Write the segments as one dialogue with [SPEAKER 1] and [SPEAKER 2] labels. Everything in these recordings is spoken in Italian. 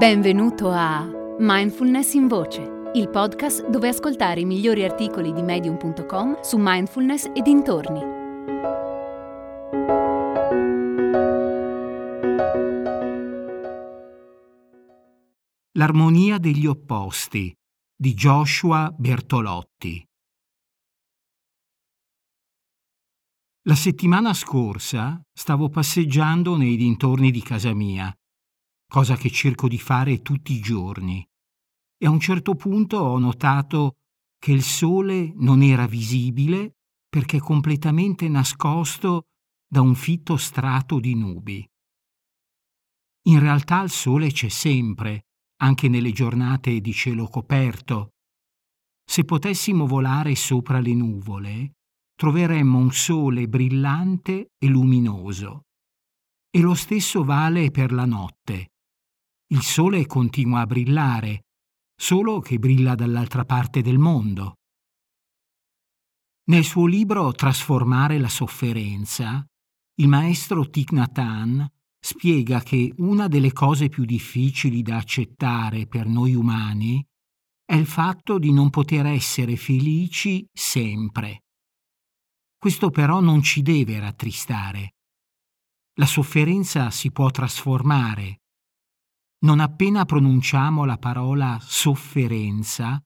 [SPEAKER 1] Benvenuto a Mindfulness in Voce, il podcast dove ascoltare i migliori articoli di medium.com su mindfulness e dintorni.
[SPEAKER 2] L'armonia degli opposti di Joshua Bertolotti. La settimana scorsa stavo passeggiando nei dintorni di casa mia cosa che cerco di fare tutti i giorni. E a un certo punto ho notato che il sole non era visibile perché completamente nascosto da un fitto strato di nubi. In realtà il sole c'è sempre, anche nelle giornate di cielo coperto. Se potessimo volare sopra le nuvole, troveremmo un sole brillante e luminoso. E lo stesso vale per la notte. Il sole continua a brillare, solo che brilla dall'altra parte del mondo. Nel suo libro Trasformare la sofferenza, il maestro Thich Nhat Hanh spiega che una delle cose più difficili da accettare per noi umani è il fatto di non poter essere felici sempre. Questo però non ci deve rattristare. La sofferenza si può trasformare, non appena pronunciamo la parola sofferenza,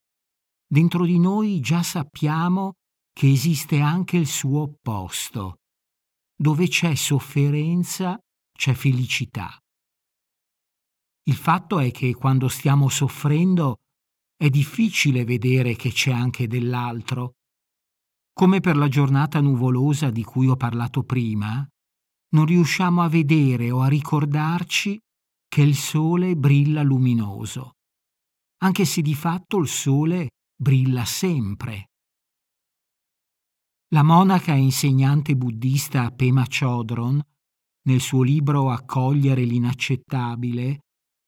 [SPEAKER 2] dentro di noi già sappiamo che esiste anche il suo opposto. Dove c'è sofferenza c'è felicità. Il fatto è che quando stiamo soffrendo è difficile vedere che c'è anche dell'altro. Come per la giornata nuvolosa di cui ho parlato prima, non riusciamo a vedere o a ricordarci che il sole brilla luminoso, anche se di fatto il sole brilla sempre. La monaca e insegnante buddista Pema Chodron, nel suo libro Accogliere l'inaccettabile,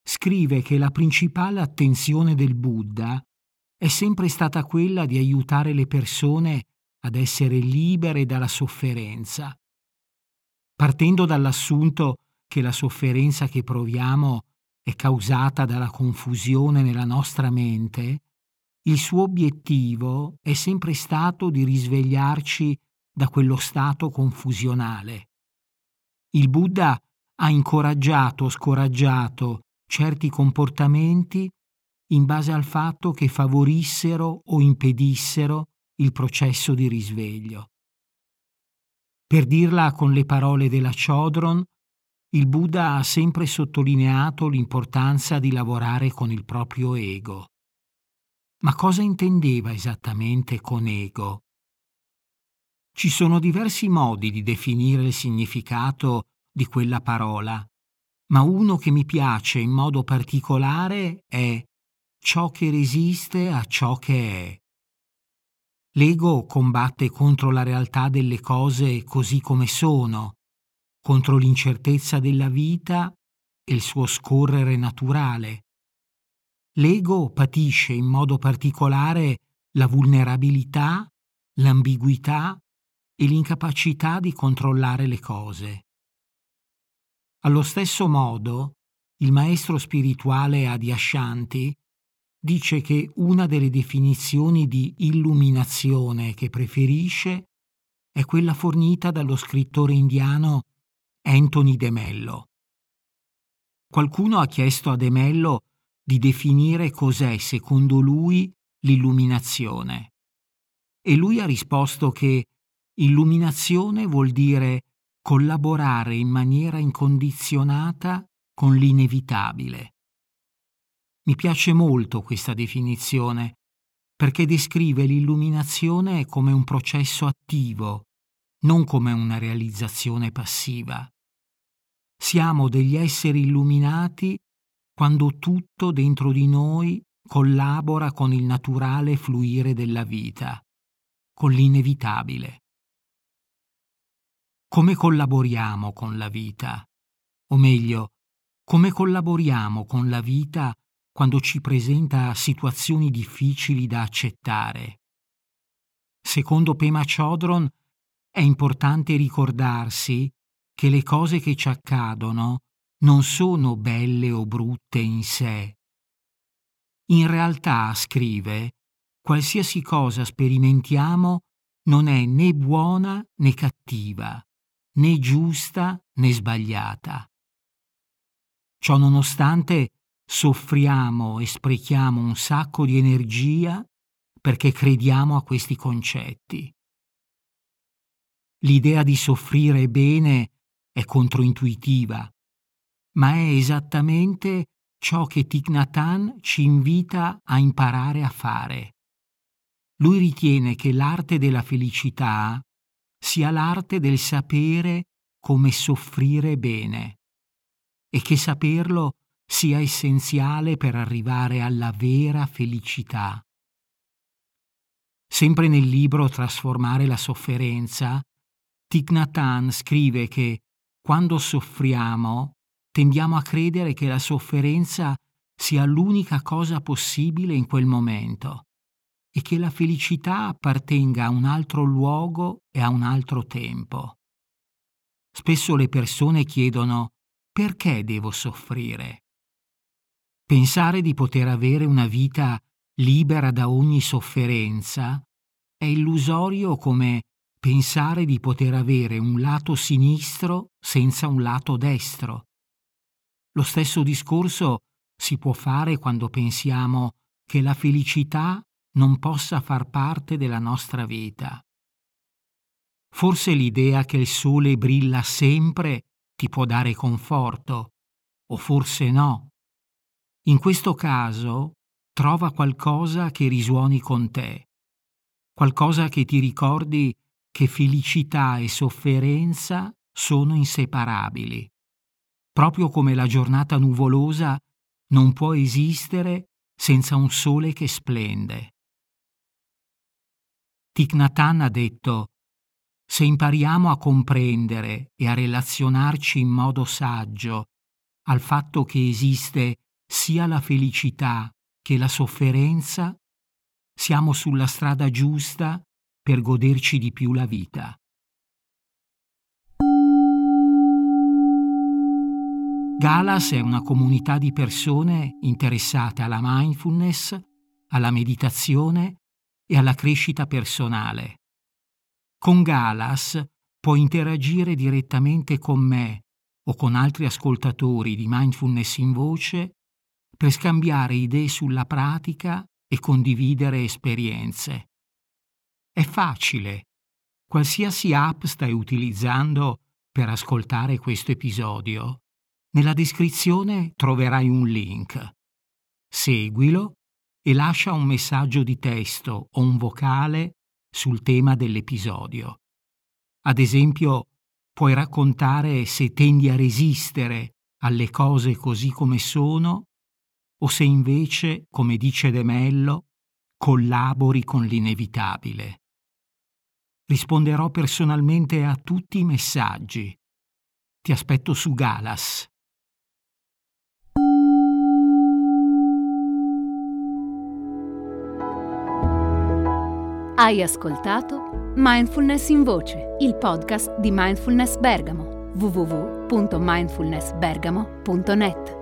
[SPEAKER 2] scrive che la principale attenzione del Buddha è sempre stata quella di aiutare le persone ad essere libere dalla sofferenza. Partendo dall'assunto che la sofferenza che proviamo è causata dalla confusione nella nostra mente, il suo obiettivo è sempre stato di risvegliarci da quello stato confusionale. Il Buddha ha incoraggiato o scoraggiato certi comportamenti in base al fatto che favorissero o impedissero il processo di risveglio. Per dirla con le parole della Chodron, il Buddha ha sempre sottolineato l'importanza di lavorare con il proprio ego. Ma cosa intendeva esattamente con ego? Ci sono diversi modi di definire il significato di quella parola, ma uno che mi piace in modo particolare è ciò che resiste a ciò che è. L'ego combatte contro la realtà delle cose così come sono, contro l'incertezza della vita e il suo scorrere naturale. L'ego patisce in modo particolare la vulnerabilità, l'ambiguità e l'incapacità di controllare le cose. Allo stesso modo, il maestro spirituale Adyashanti dice che una delle definizioni di illuminazione che preferisce è quella fornita dallo scrittore indiano Anthony De Mello. Qualcuno ha chiesto a De Mello di definire cos'è secondo lui l'illuminazione e lui ha risposto che illuminazione vuol dire collaborare in maniera incondizionata con l'inevitabile. Mi piace molto questa definizione perché descrive l'illuminazione come un processo attivo, non come una realizzazione passiva. Siamo degli esseri illuminati quando tutto dentro di noi collabora con il naturale fluire della vita, con l'inevitabile. Come collaboriamo con la vita? O meglio, come collaboriamo con la vita quando ci presenta situazioni difficili da accettare? Secondo Pema Chodron è importante ricordarsi che le cose che ci accadono non sono belle o brutte in sé. In realtà, scrive, qualsiasi cosa sperimentiamo non è né buona né cattiva, né giusta né sbagliata. Ciò nonostante soffriamo e sprechiamo un sacco di energia perché crediamo a questi concetti. L'idea di soffrire bene è controintuitiva, ma è esattamente ciò che Thich Nhat ci invita a imparare a fare. Lui ritiene che l'arte della felicità sia l'arte del sapere come soffrire bene e che saperlo sia essenziale per arrivare alla vera felicità. Sempre nel libro Trasformare la sofferenza, Thich Nhat Hanh scrive che quando soffriamo tendiamo a credere che la sofferenza sia l'unica cosa possibile in quel momento e che la felicità appartenga a un altro luogo e a un altro tempo. Spesso le persone chiedono perché devo soffrire? Pensare di poter avere una vita libera da ogni sofferenza è illusorio come pensare di poter avere un lato sinistro senza un lato destro. Lo stesso discorso si può fare quando pensiamo che la felicità non possa far parte della nostra vita. Forse l'idea che il sole brilla sempre ti può dare conforto, o forse no. In questo caso trova qualcosa che risuoni con te, qualcosa che ti ricordi che felicità e sofferenza sono inseparabili, proprio come la giornata nuvolosa non può esistere senza un sole che splende. Thich Nhat ha detto se impariamo a comprendere e a relazionarci in modo saggio al fatto che esiste sia la felicità che la sofferenza, siamo sulla strada giusta per goderci di più la vita. Galas è una comunità di persone interessate alla mindfulness, alla meditazione e alla crescita personale. Con Galas puoi interagire direttamente con me o con altri ascoltatori di mindfulness in voce per scambiare idee sulla pratica e condividere esperienze. È facile. Qualsiasi app stai utilizzando per ascoltare questo episodio, nella descrizione troverai un link. Seguilo e lascia un messaggio di testo o un vocale sul tema dell'episodio. Ad esempio, puoi raccontare se tendi a resistere alle cose così come sono o se invece, come dice De Mello, collabori con l'inevitabile. Risponderò personalmente a tutti i messaggi. Ti aspetto su Galas.
[SPEAKER 1] Hai ascoltato Mindfulness in Voce, il podcast di Mindfulness Bergamo, www.mindfulnessbergamo.net.